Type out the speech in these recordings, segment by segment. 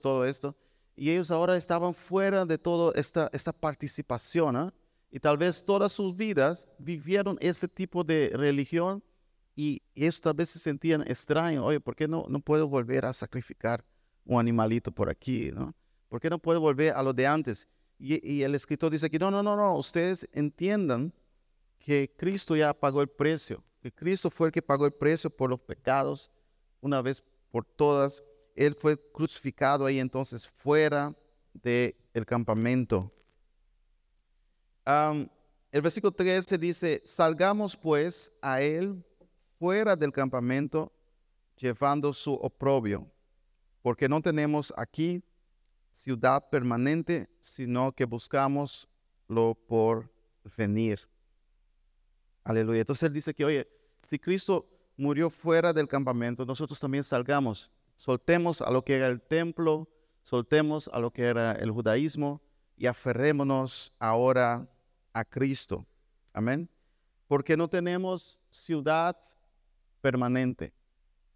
todo esto. Y ellos ahora estaban fuera de toda esta, esta participación. ¿ah? Y tal vez todas sus vidas vivieron ese tipo de religión y ellos tal vez se sentían extraños. Oye, ¿por qué no, no puedo volver a sacrificar un animalito por aquí? ¿no? ¿Por qué no puedo volver a lo de antes? Y, y el escritor dice aquí, no, no, no, no, ustedes entiendan que Cristo ya pagó el precio, que Cristo fue el que pagó el precio por los pecados una vez por todas. Él fue crucificado ahí entonces fuera del el campamento. el versículo 13 dice, salgamos pues a él fuera del campamento llevando su oprobio, porque no tenemos aquí ciudad permanente, sino que buscamos lo por venir. Aleluya. Entonces él dice que, oye, si Cristo murió fuera del campamento, nosotros también salgamos, soltemos a lo que era el templo, soltemos a lo que era el judaísmo y aferrémonos ahora a Cristo. Amén. Porque no tenemos ciudad permanente.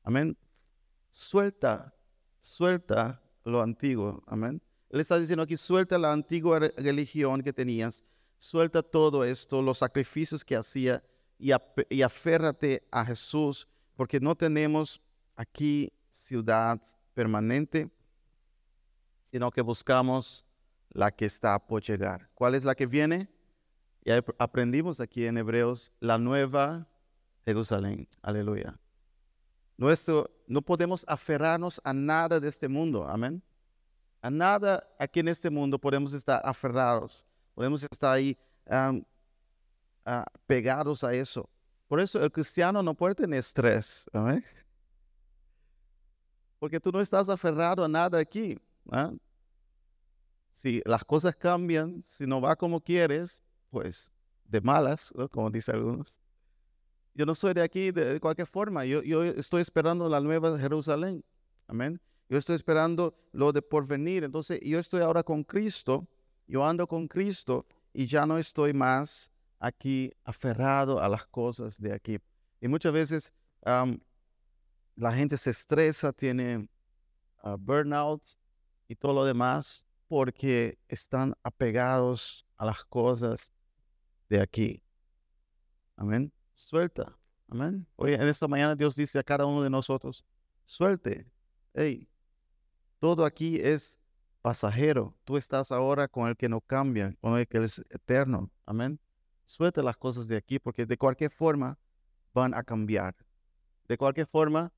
Amén. Suelta, suelta lo antiguo. Amén. Él está diciendo aquí, suelta la antigua religión que tenías Suelta todo esto, los sacrificios que hacía y, y aférrate a Jesús, porque no tenemos aquí ciudad permanente, sino que buscamos la que está por llegar. ¿Cuál es la que viene? Ya aprendimos aquí en Hebreos, la nueva Jerusalén. Aleluya. Nuestro, no podemos aferrarnos a nada de este mundo. Amén. A nada aquí en este mundo podemos estar aferrados. Podemos estar ahí ah, pegados a eso. Por eso el cristiano no puede tener estrés. Porque tú no estás aferrado a nada aquí. ¿ah? Si las cosas cambian, si no va como quieres, pues de malas, como dicen algunos. Yo no soy de aquí de, cualquier forma. Yo, yo, estoy esperando la nueva Jerusalén. Amén. Yo estoy esperando lo de porvenir. Entonces, yo estoy ahora con Cristo yo ando con Cristo y ya no estoy más aquí aferrado a las cosas de aquí. Y muchas veces la gente se estresa, tiene uh, burnout y todo lo demás porque están apegados a las cosas de aquí. Amén. Suelta. Amén. Hoy en esta mañana Dios dice a cada uno de nosotros, suelte. Hey, todo aquí es pasajero. Tú estás ahora con el que no cambia, con el que es eterno. Amén. Suelta las cosas de aquí porque de cualquier forma van a cambiar. De cualquier forma,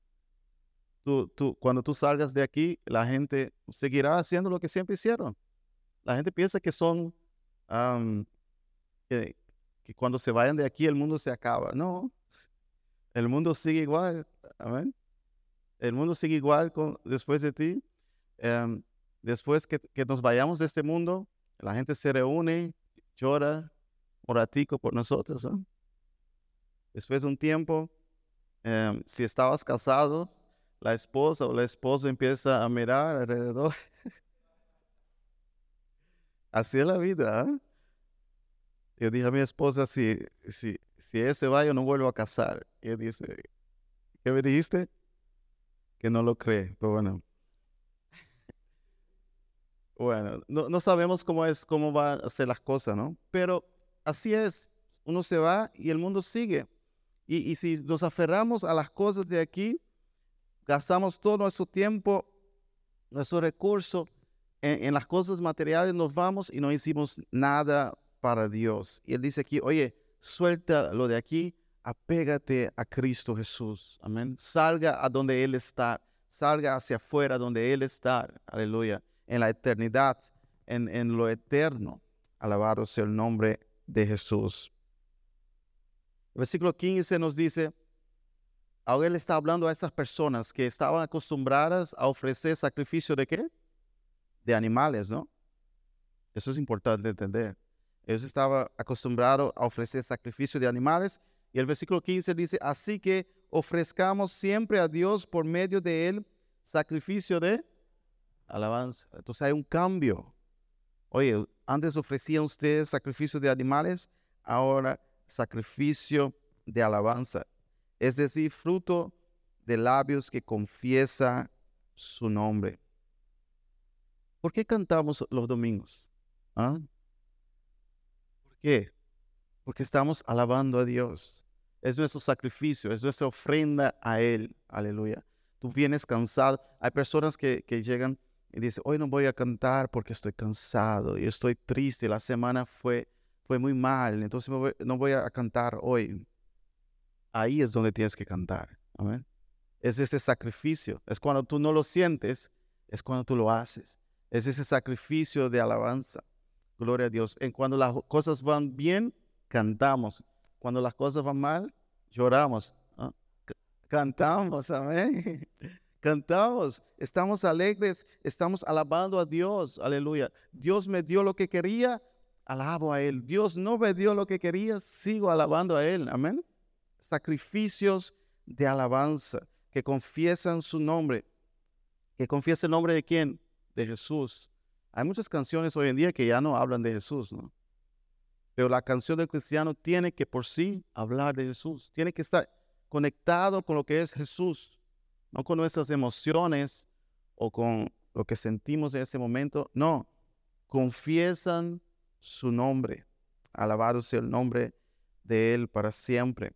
tú, tú, cuando tú salgas de aquí, la gente seguirá haciendo lo que siempre hicieron. La gente piensa que son, que, cuando se vayan de aquí el mundo se acaba. No, el mundo sigue igual. Amén. El mundo sigue igual con, después de ti. Em, después que, nos vayamos de este mundo, la gente se reúne, llora un ratico por nosotros. Después de un tiempo, em, si estabas casado, la esposa o el esposo empieza a mirar alrededor. Así es la vida. ¿ah? Yo dije a mi esposa, si, si, si él se va, yo no vuelvo a casar. Y él dice, ¿qué me dijiste? Que no lo cree. Pero bueno, bueno, no, sabemos cómo es, cómo va a ser las cosas, ¿no? Pero así es. Uno se va y el mundo sigue. Y, si nos aferramos a las cosas de aquí, gastamos todo nuestro tiempo, nuestro recurso en, en, las cosas materiales, nos vamos y no hicimos nada para Dios. Y Él dice aquí, oye, suelta lo de aquí, apégate a Cristo Jesús. Amén. Salga a donde Él está. Salga hacia afuera donde Él está. Aleluya en la eternidad, en, lo eterno. Alabado sea el nombre de Jesús. El versículo 15 nos dice, ahora él está hablando a esas personas que estaban acostumbradas a ofrecer sacrificio de qué? De animales, ¿no? Eso es importante entender. Ellos estaban acostumbrados a ofrecer sacrificio de animales. Y el versículo 15 dice, así que ofrezcamos siempre a Dios por medio de él sacrificio de alabanza. Entonces hay un cambio. Oye, antes ofrecían ustedes sacrificio de animales, ahora sacrificio de alabanza. Es decir, fruto de labios que confiesa su nombre. ¿Por qué cantamos los domingos? ¿Ah? ¿Por qué? Porque estamos alabando a Dios. Es nuestro sacrificio, es nuestra ofrenda a Él. Aleluya. Tú vienes cansado. Hay personas que, llegan y dicen, hoy no voy a cantar porque estoy cansado y estoy triste. La semana fue, fue muy mal, entonces no voy a cantar hoy. Ahí es donde tienes que cantar. Amén. Es ese sacrificio. Es cuando tú no lo sientes, es cuando tú lo haces. Es ese sacrificio de alabanza. Gloria a Dios. En cuando las cosas van bien, cantamos. Cuando las cosas van mal, lloramos. ¿ah? Cantamos, amén. Cantamos, estamos alegres, estamos alabando a Dios, aleluya. Dios me dio lo que quería, alabo a Él. Dios no me dio lo que quería, sigo alabando a Él, amén. Sacrificios de alabanza que confiesan su nombre, que confiesan el nombre de quién? De Jesús. Hay muchas canciones hoy en día que ya no hablan de Jesús, ¿no? Pero la canción del cristiano tiene que por sí hablar de Jesús, tiene que estar conectado con lo que es Jesús, no con nuestras emociones o con lo que sentimos en ese momento, no, confiesan su nombre, alabado sea el nombre de Él para siempre.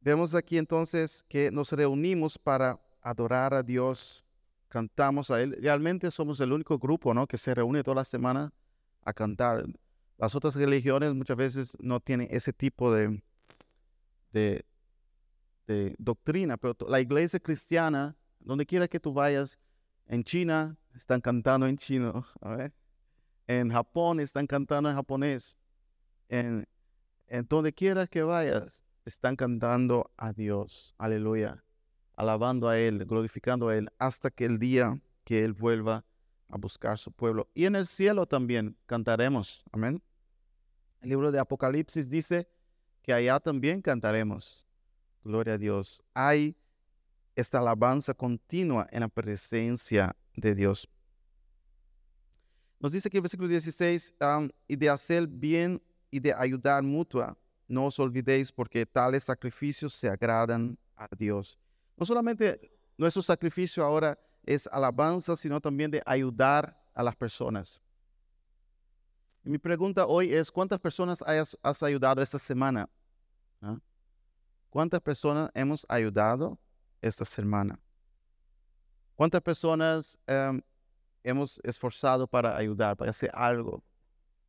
Vemos aquí entonces que nos reunimos para adorar a Dios, cantamos a Él. Realmente somos el único grupo ¿no? que se reúne toda la semana a cantar. Las otras religiones muchas veces no tienen ese tipo de, de, doctrina, pero la iglesia cristiana, donde quiera que tú vayas, en China están cantando en chino, en Japón están cantando en japonés, en, en donde quiera que vayas, están cantando a Dios, aleluya, alabando a Él, glorificando a Él, hasta que el día que Él vuelva a buscar su pueblo. Y en el cielo también cantaremos, amén. El libro de Apocalipsis dice que allá también cantaremos. Gloria a Dios. Hay esta alabanza continua en la presencia de Dios. Nos dice aquí el versículo 16, y de hacer bien y de ayudar mutua no os olvidéis porque tales sacrificios se agradan a Dios. No solamente nuestro sacrificio ahora es alabanza, sino también de ayudar a las personas. Mi pregunta hoy es, ¿cuántas personas has, ayudado esta semana? ¿Ah? ¿Cuántas personas hemos ayudado esta semana? ¿Cuántas personas em, hemos esforzado para ayudar, para hacer algo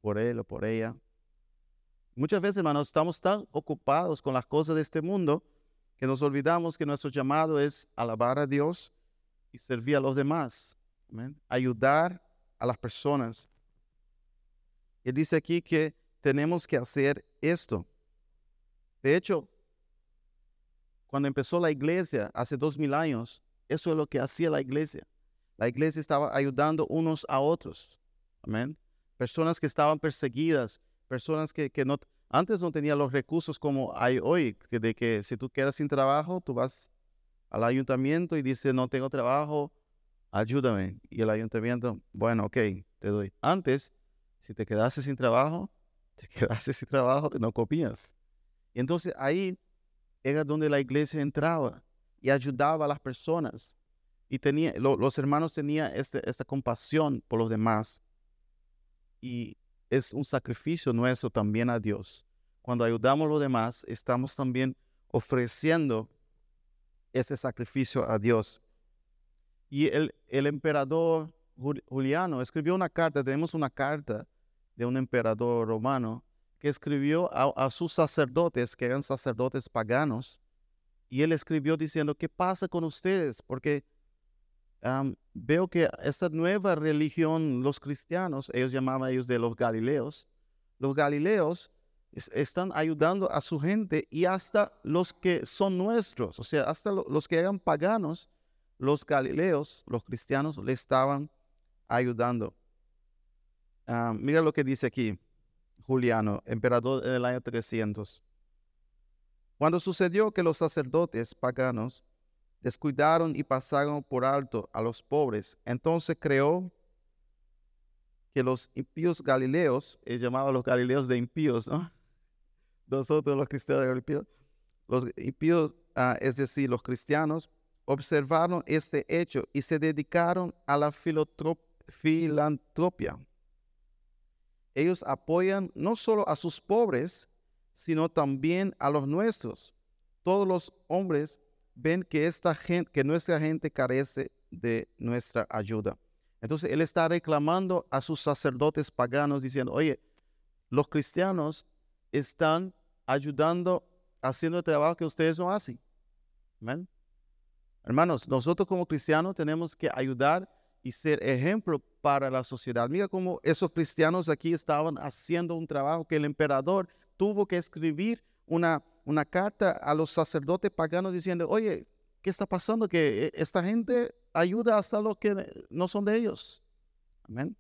por él o por ella? Muchas veces, hermanos, estamos tan ocupados con las cosas de este mundo que nos olvidamos que nuestro llamado es alabar a Dios y servir a los demás. Ayudar a las personas. Él dice aquí que tenemos que hacer esto. De hecho, cuando empezó la iglesia hace dos mil años, eso es lo que hacía la iglesia. La iglesia estaba ayudando unos a otros. Amén. Personas que estaban perseguidas, personas que, no, antes no tenían los recursos como hay hoy, de que si tú quedas sin trabajo, tú vas al ayuntamiento y dices, no tengo trabajo, ayúdame. Y el ayuntamiento, bueno, ok, te doy. Antes, si te quedaste sin trabajo, te quedaste sin trabajo no copías. Y entonces ahí era donde la iglesia entraba y ayudaba a las personas. Y tenía, los hermanos tenían este, esta compasión por los demás. Y es un sacrificio nuestro también a Dios. Cuando ayudamos a los demás, estamos también ofreciendo ese sacrificio a Dios. Y el, emperador Juliano escribió una carta, tenemos una carta de un emperador romano que escribió a, sus sacerdotes, que eran sacerdotes paganos, y él escribió diciendo, ¿qué pasa con ustedes? Porque veo que esta nueva religión, los cristianos, ellos llamaban a ellos de los galileos, los galileos están ayudando a su gente y hasta los que son nuestros, o sea, hasta los que eran paganos, los galileos, los cristianos, le estaban ayudando. mira lo que dice aquí Juliano, emperador del año 300. Cuando sucedió que los sacerdotes paganos descuidaron y pasaron por alto a los pobres. Entonces creó que los impíos galileos, él llamaba a los galileos de impíos, ¿no? Nosotros los cristianos de impíos, los impíos, ah, es decir, los cristianos, observaron este hecho y se dedicaron a la filantropia. Ellos apoyan no solo a sus pobres, sino también a los nuestros. Todos los hombres ven que esta gente, que nuestra gente carece de nuestra ayuda. Entonces él está reclamando a sus sacerdotes paganos diciendo, oye, los cristianos están ayudando, haciendo el trabajo que ustedes no hacen. Hermanos, nosotros como cristianos tenemos que ayudar y ser ejemplo para la sociedad. Mira cómo esos cristianos aquí estaban haciendo un trabajo que el emperador tuvo que escribir una, una carta a los sacerdotes paganos diciendo, oye, ¿qué está pasando? Que eh, esta gente ayuda hasta los que no son de ellos. Amén.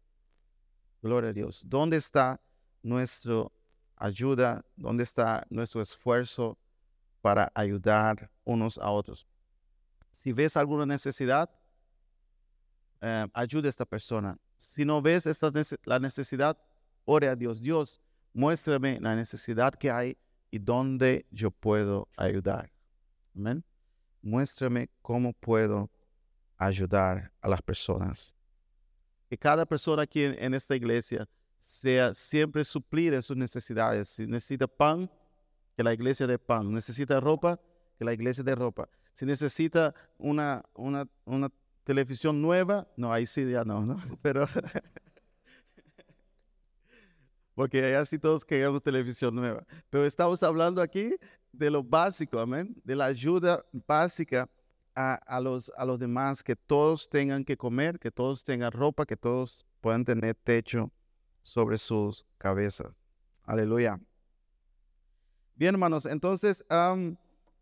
Gloria a Dios. ¿Dónde está nuestra ayuda? ¿Dónde está nuestro esfuerzo para ayudar unos a otros? Si ves alguna necesidad, eh, ayude a esta persona. Si no ves esta la necesidad, ore a Dios. Dios, muéstrame la necesidad que hay y dónde yo puedo ayudar. Amén. Muéstrame cómo puedo ayudar a las personas. Que cada persona aquí en, esta iglesia sea siempre suplir en sus necesidades. Si necesita pan, que la iglesia dé pan. Necesita ropa, que la iglesia dé ropa. Si necesita una, una, una televisión nueva, no, ahí sí ya no, ¿no? Pero, porque allá sí todos queremos televisión nueva. Pero estamos hablando aquí de lo básico, amén, de la ayuda básica a, a, los, a los demás, que todos tengan que comer, que todos tengan ropa, que todos puedan tener techo sobre sus cabezas. Aleluya. Bien, hermanos, entonces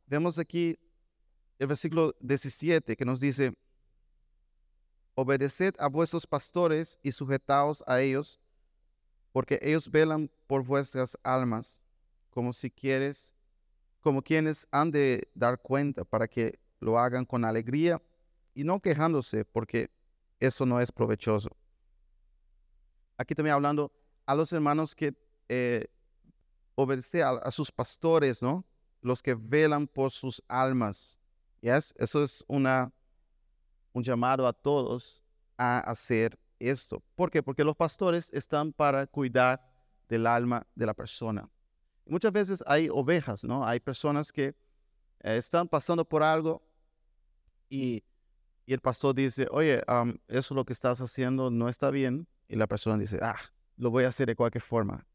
vemos aquí el versículo 17 que nos dice, Obedeced a vuestros pastores y sujetaos a ellos, porque ellos velan por vuestras almas, como si quieres, como quienes han de dar cuenta para que lo hagan con alegría y no quejándose, porque eso no es provechoso. Aquí también hablando a los hermanos que eh, obedecen a, sus pastores, ¿no? Los que velan por sus almas. ¿Yes? Eso es una un llamado a todos a hacer esto. ¿Por qué? Porque los pastores están para cuidar del alma de la persona. Muchas veces hay ovejas, ¿no? Hay personas que eh, están pasando por algo y, el pastor dice, oye, eso lo que estás haciendo no está bien. Y la persona dice, ah, lo voy a hacer de cualquier forma.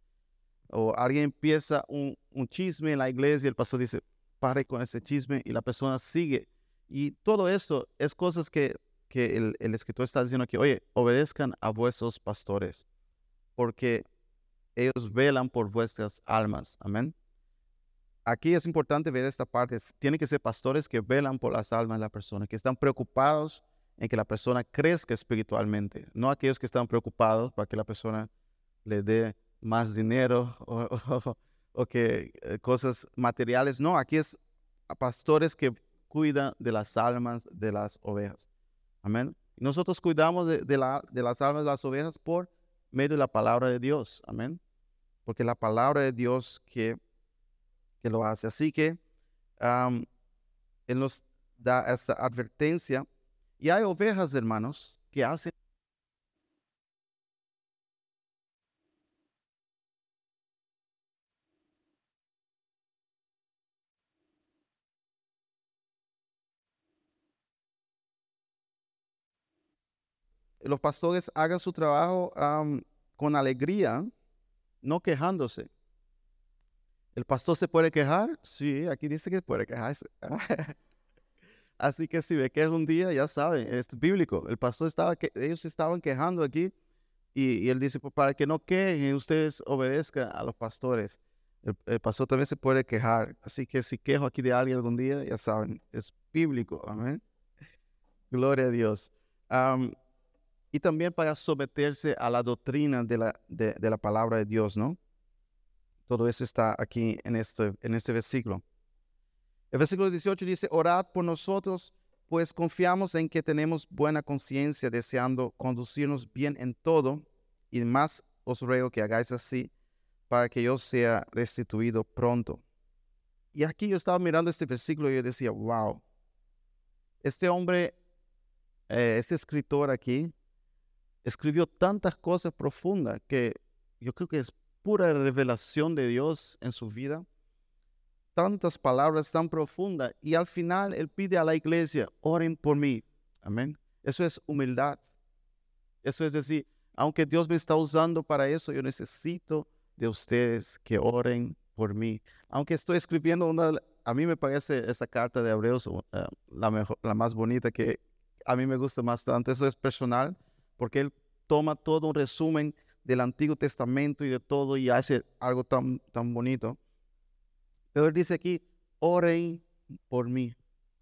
O alguien empieza un, un chisme en la iglesia y el pastor dice, pare con ese chisme y la persona sigue y todo esto es cosas que, el, escritor está diciendo aquí, oye, obedezcan a vuestros pastores, porque ellos velan por vuestras almas. Amén. Aquí es importante ver esta parte. Tienen que ser pastores que velan por las almas de la persona, que están preocupados en que la persona crezca espiritualmente, no aquellos que están preocupados para que la persona le dé más dinero o, que eh, cosas materiales. No, aquí es pastores que cuida de las almas de las ovejas. Amén. Nosotros cuidamos de, la, de las almas de las ovejas por medio de la palabra de Dios. Amén. Porque la palabra de Dios que, que lo hace. Así que Él nos da esta advertencia. Y hay ovejas, hermanos, que hacen los pastores hagan su trabajo con alegría, no quejándose. ¿El pastor se puede quejar? Sí, aquí dice que puede quejarse. Así que si ve que es un día, ya saben, es bíblico. El pastor estaba, que, ellos estaban quejando aquí y, él dice, pues para que no quejen, ustedes obedezcan a los pastores. El, pastor también se puede quejar. Así que si quejo aquí de alguien algún día, ya saben, es bíblico. Amén. Gloria a Dios y también para someterse a la doctrina de la, de, la palabra de Dios, ¿no? Todo eso está aquí en este, en este versículo. El versículo 18 dice, orad por nosotros, pues confiamos en que tenemos buena conciencia, deseando conducirnos bien en todo, y más os ruego que hagáis así, para que yo sea restituido pronto. Y aquí yo estaba mirando este versículo y yo decía, wow, Este hombre, eh, ese escritor aquí, escribió tantas cosas profundas que yo creo que es pura revelación de Dios en su vida. Tantas palabras tan profundas. Y al final él pide a la iglesia, oren por mí. Amén. Eso es humildad. Eso es decir, aunque Dios me está usando para eso, yo necesito de ustedes que oren por mí. Aunque estoy escribiendo una, a mí me parece esa carta de Hebreos eh, la, mejor, la más bonita que a mí me gusta más tanto. Eso es personal, porque él toma todo un resumen del Antiguo Testamento y de todo y hace algo tan, tan bonito. Pero él dice aquí, oren por mí.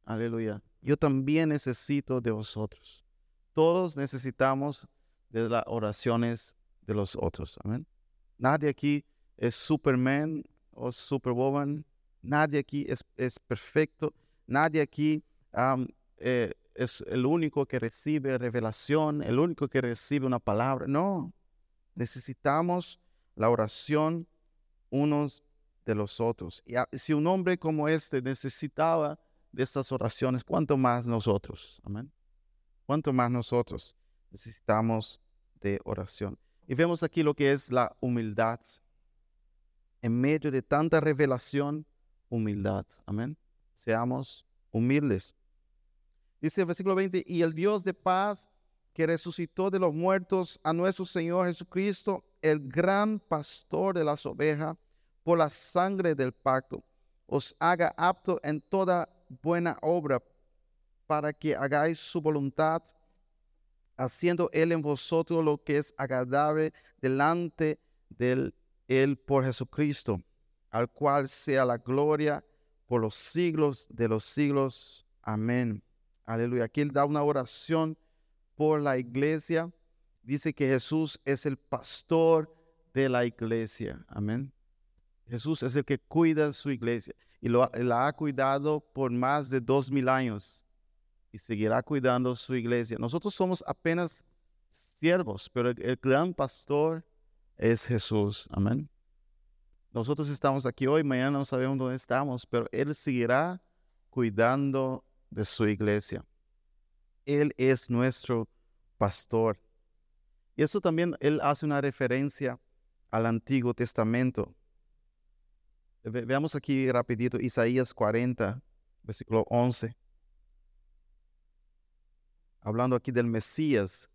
Aleluya. Yo también necesito de vosotros. Todos necesitamos de las oraciones de los otros. Amén. Nadie aquí es Superman o Superwoman. Nadie aquí es, es perfecto. Nadie aquí eh, es el único que recibe revelación, el único que recibe una palabra. No, necesitamos la oración unos de los otros. Y si un hombre como este necesitaba de estas oraciones, ¿cuánto más nosotros? Amén. ¿Cuánto más nosotros necesitamos de oración? Y vemos aquí lo que es la humildad. En medio de tanta revelación, humildad. Amén. Seamos humildes. Dice el versículo 20, y el Dios de paz que resucitó de los muertos a nuestro Señor Jesucristo, el gran pastor de las ovejas, por la sangre del pacto, os haga apto en toda buena obra para que hagáis su voluntad, haciendo Él en vosotros lo que es agradable delante de Él por Jesucristo, al cual sea la gloria por los siglos de los siglos. Amén. Aleluya. Aquí Él da una oración por la iglesia. Dice que Jesús es el pastor de la iglesia. Amén. Jesús es el que cuida su iglesia y lo, la ha cuidado por más de dos mil años y seguirá cuidando su iglesia. Nosotros somos apenas siervos, pero el, el gran pastor es Jesús. Amén. Nosotros estamos aquí hoy, mañana no sabemos dónde estamos, pero Él seguirá cuidando de su iglesia. Él es nuestro pastor. Y eso también Él hace una referencia al Antiguo Testamento. veamos aquí rapidito Isaías 40, versículo 11. Hablando aquí del Mesías,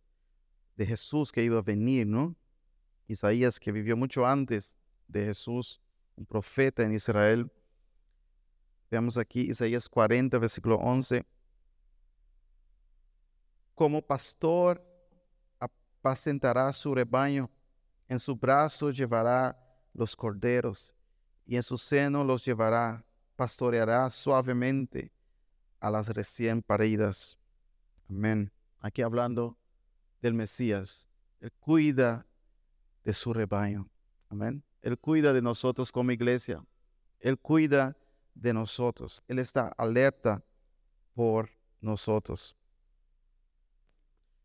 de Jesús que iba a venir, ¿no? Isaías que vivió mucho antes de Jesús, un profeta en Israel. Veamos aquí Isaías 40, versículo 11 como pastor apacentará su rebaño, en su brazo llevará los corderos y en su seno los llevará, pastoreará suavemente a las recién paridas. Amén. Aquí hablando del Mesías. Él cuida de su rebaño. Amén. Él cuida de nosotros como iglesia. Él cuida de nosotros. Él está alerta por nosotros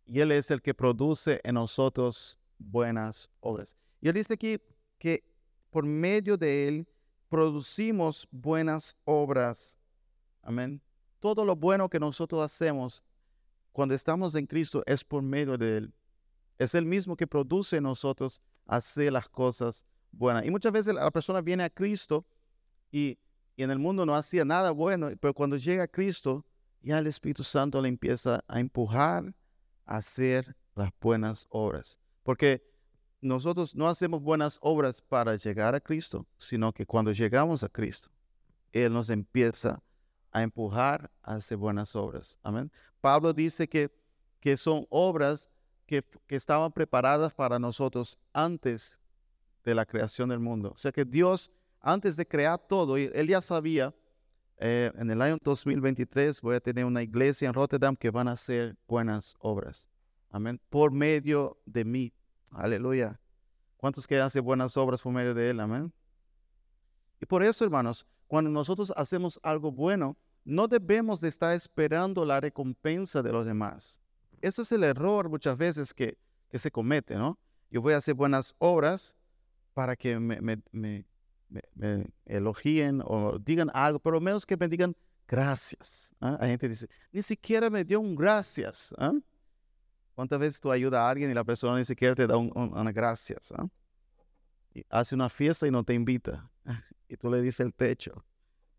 y Él es el que produce en nosotros buenas obras. Y Él dice aquí que por medio de Él producimos buenas obras. Amén. Todo lo bueno que nosotros hacemos cuando estamos en Cristo es por medio de Él. Es el mismo que produce en nosotros hacer las cosas buenas. Y muchas veces la persona viene a Cristo y, y en el mundo no hacía nada bueno, pero cuando llega a Cristo, ya el Espíritu Santo le empieza a empujar hacer las buenas obras. Porque nosotros no hacemos buenas obras para llegar a Cristo, sino que cuando llegamos a Cristo, Él nos empieza a empujar a hacer buenas obras. Amén. Pablo dice que, que son obras que, que estaban preparadas para nosotros antes de la creación del mundo. O sea que Dios, antes de crear todo, Él ya sabía eh, en el año 2023 voy a tener una iglesia en Rotterdam que van a hacer buenas obras. Amén. Por medio de mí. Aleluya. ¿Cuántos que hacen buenas obras por medio de Él? Amén. Y por eso, hermanos, cuando nosotros hacemos algo bueno, no debemos de estar esperando la recompensa de los demás. Eso es el error muchas veces que, que se comete, ¿no? Yo voy a hacer buenas obras para que me, me, elogien o digan algo, pero menos que me digan gracias. ¿ah? Hay gente dice, ni siquiera me dio un gracias. ¿ah? ¿Cuántas veces tú ayudas a alguien y la persona ni siquiera te da un, gracias? Y hace una fiesta y no te invita. Y tú le dices el techo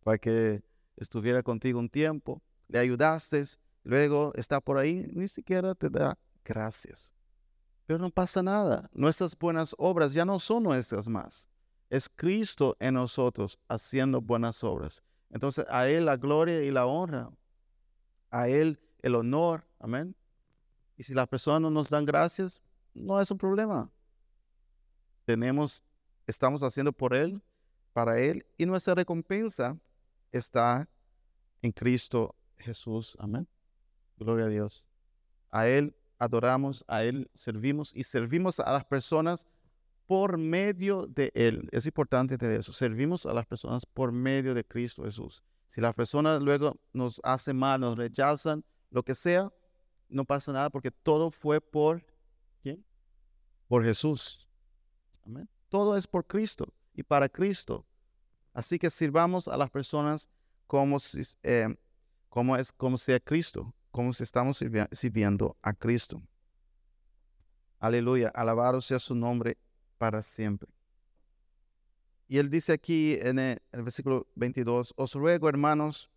para que estuviera contigo un tiempo. Le ayudaste, luego está por ahí, ni siquiera te da gracias. Pero no pasa nada. Nuestras buenas obras ya no son nuestras más. Es Cristo en nosotros haciendo buenas obras. Entonces a Él la gloria y la honra. A Él el honor. Amén. Y si las personas no nos dan gracias, no es un problema. Tenemos, estamos haciendo por Él, para Él, y nuestra recompensa está en Cristo Jesús. Amén. Gloria a Dios. A Él adoramos, a Él servimos y servimos a las personas por medio de Él. Es importante entender eso. Servimos a las personas por medio de Cristo Jesús. Si las personas luego nos hacen mal, nos rechazan, lo que sea, no pasa nada porque todo fue por ¿quién? Por Jesús. Amén. Todo es por Cristo y para Cristo. Así que sirvamos a las personas como eh, es, como sea Cristo como si estamos sirviendo a Cristo. Aleluya, alabado sea su nombre para siempre. Y él dice aquí en el, versículo 22, os ruego hermanos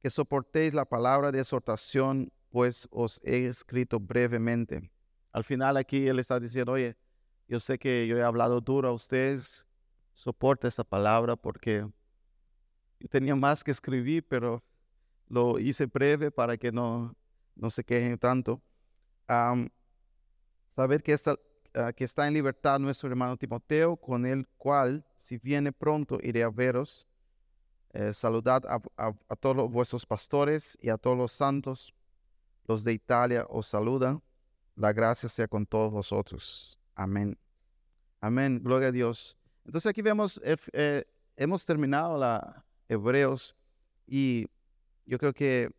que soportéis la palabra de exhortación, pues os he escrito brevemente. Al final aquí él está diciendo, oye, yo sé que yo he hablado duro a ustedes, soporta esa palabra porque yo tenía más que escribir, pero lo hice breve para que no, no se quejen tanto. saber que está, ah, que está en libertad nuestro hermano Timoteo, con el cual, si viene pronto, iré a veros. Eh, saludad a, a, todos vuestros pastores y a todos los santos. Los de Italia os saludan. La gracia sea con todos vosotros. Amén. Amén. Gloria a Dios. Entonces aquí vemos, eh, eh, hemos terminado la Hebreos y yo creo que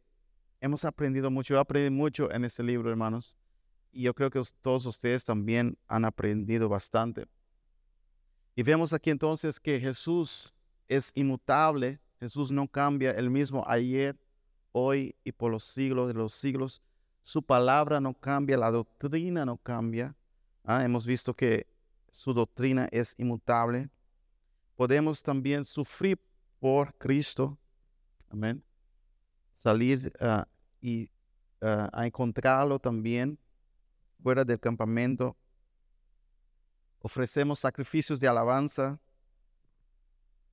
hemos aprendido mucho. Yo aprendí mucho en este libro, hermanos. Y yo creo que todos ustedes también han aprendido bastante. Y vemos aquí entonces que Jesús es inmutable. Jesús no cambia el mismo ayer, hoy y por los siglos de los siglos. Su palabra no cambia, la doctrina no cambia. Ah, hemos visto que su doctrina es inmutable. Podemos también sufrir por Cristo. Amén salir ah, y ah, a encontrarlo también fuera del campamento. Ofrecemos sacrificios de alabanza,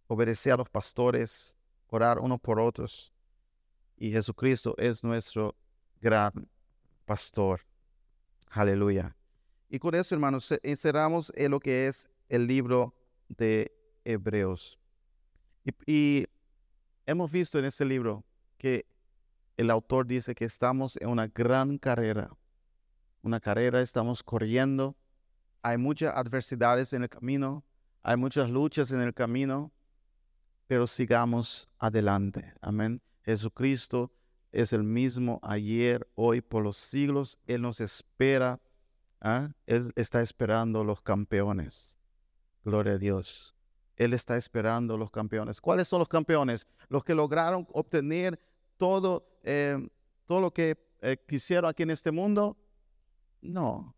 obedecer a los pastores, orar unos por otros. Y Jesucristo es nuestro gran pastor. Aleluya. Y con eso, hermanos, encerramos en lo que es el libro de Hebreos. Y, y hemos visto en este libro que el autor dice que estamos en una gran carrera. Una carrera, estamos corriendo. Hay muchas adversidades en el camino, hay muchas luchas en el camino, pero sigamos adelante. Amén. Jesucristo es el mismo ayer, hoy, por los siglos. Él nos espera. ¿ah? Él está esperando los campeones. Gloria a Dios. Él está esperando los campeones. ¿Cuáles son los campeones? Los que lograron obtener todo, eh, todo lo que eh, quisieron aquí en este mundo? No.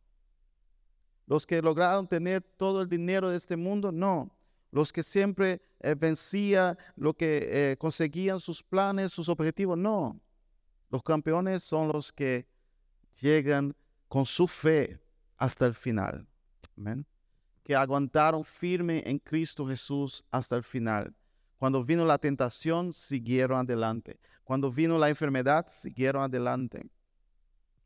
Los que lograron tener todo el dinero de este mundo, no. Los que siempre eh, vencían, lo que conseguían sus planes, sus objetivos, no. Los campeones son los que llegan con su fe hasta el final. Amén. Que aguantaron firme en Cristo Jesús hasta el final. Cuando vino la tentación, siguieron adelante. Cuando vino la enfermedad, siguieron adelante.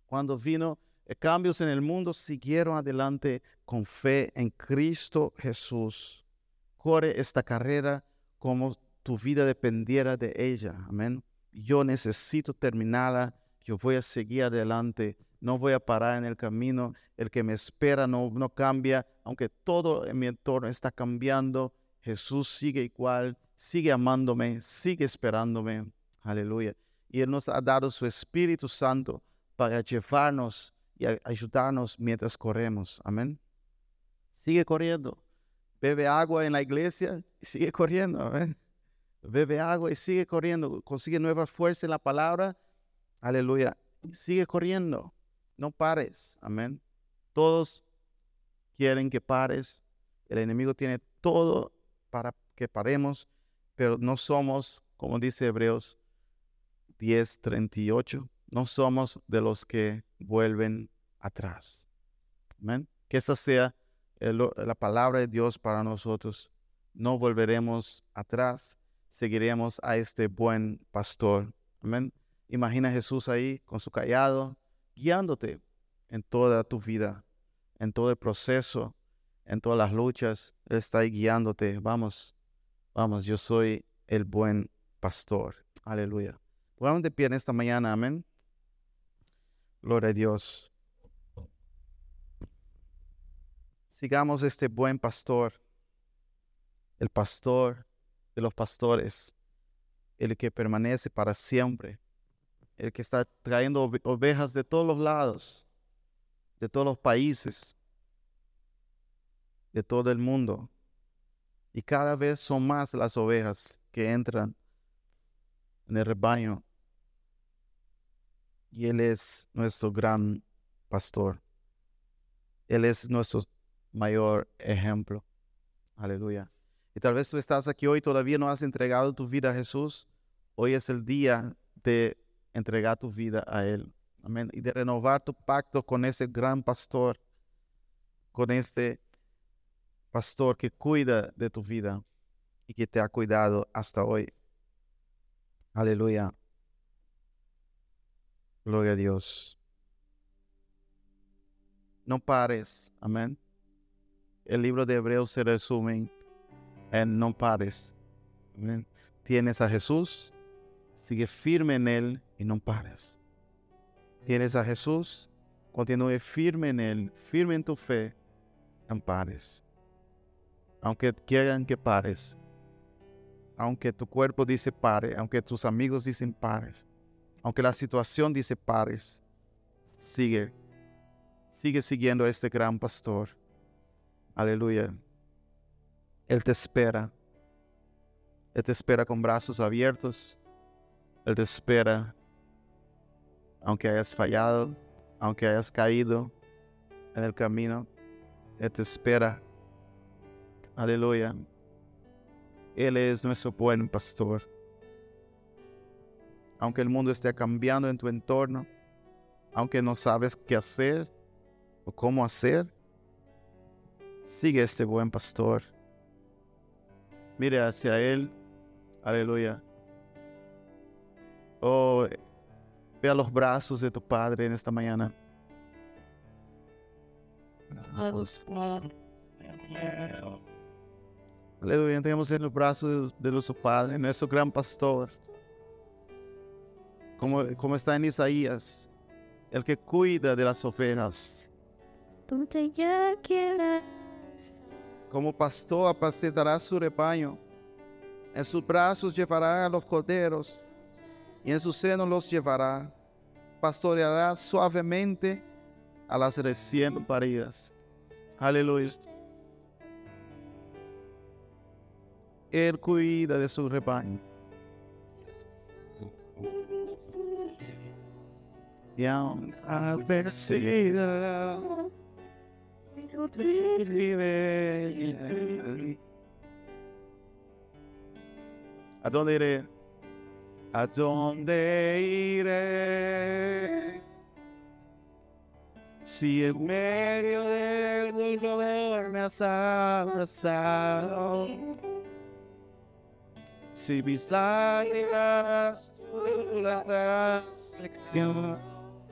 Cuando vino eh, cambios en el mundo, siguieron adelante con fe en Cristo Jesús. Corre esta carrera como tu vida dependiera de ella. Amén. Yo necesito terminarla. Yo voy a seguir adelante. No voy a parar en el camino. El que me espera no, no cambia. Aunque todo en mi entorno está cambiando, Jesús sigue igual sigue amándome, sigue esperándome. Aleluya. Y Él nos ha dado su Espíritu Santo para llevarnos y ayudarnos mientras corremos. Amén. Sigue corriendo. Bebe agua en la iglesia y sigue corriendo. Amén. bebe agua y sigue corriendo, consigue nuevas fuerzas en la palabra. Aleluya. Sigue corriendo, no pares. Amén. Todos quieren que pares. El enemigo tiene todo para que paremos, pero no somos, como dice Hebreos 10:38, no somos de los que vuelven atrás. Amén. Que esa sea la palabra de Dios para nosotros. No volveremos atrás, seguiremos a este buen pastor. Amén. Imagina a Jesús ahí con su callado, guiándote en toda tu vida, en todo el proceso, en todas las luchas. Él está ahí guiándote. Vamos, vamos, yo soy el buen pastor. Aleluya. Vamos de pie en esta mañana. Amén. Gloria a Dios. Sigamos este buen pastor, el pastor de los pastores, el que permanece para siempre, el que está trayendo ovejas de todos los lados, de todos los países, de todo el mundo. Y cada vez son más las ovejas que entran en el rebaño. Y Él es nuestro gran pastor. Él es nuestro mayor ejemplo. Aleluya. Y tal vez tú estás aquí hoy todavía no has entregado tu vida a Jesús. Hoy es el día de entregar tu vida a Él. Amén. Y de renovar tu pacto con ese gran pastor, con este pastor que cuida de tu vida y que te ha cuidado hasta hoy. Aleluya. Gloria a Dios. No pares. Amén el libro de Hebreos se resume en no pares. Tienes a Jesús, sigue firme en Él y no pares. Tienes a Jesús, continúe firme en Él, firme en tu fe, no pares. Aunque quieran que pares, aunque tu cuerpo dice pare, aunque tus amigos dicen pares, aunque la situación dice pares, sigue, sigue siguiendo a este gran pastor Aleluya. Él te espera. Él te espera con brazos abiertos. Él te espera aunque hayas fallado, aunque hayas caído en el camino. Él te espera. Aleluya. Él es nuestro buen pastor. Aunque el mundo esté cambiando en tu entorno, aunque no sabes qué hacer o cómo hacer, Sigue este buen pastor. Mire hacia él. Aleluya. Oh, ve a los brazos de tu Padre en esta mañana. Aleluya, tenemos en los brazos de, nuestro Padre, nuestro gran pastor. Como, como está en Isaías, el que cuida de las ovejas. Donde ya quieras como pastor apacentará su rebaño. En sus brazos llevará a los corderos y en su seno los llevará. Pastoreará suavemente a las recién paridas. Aleluya. Él cuida de su rebaño. Y aún adversidad ¿A dónde iré? ¿A dónde iré? Si en medio del dolor me has abrazado, si mis lágrimas tú las has secado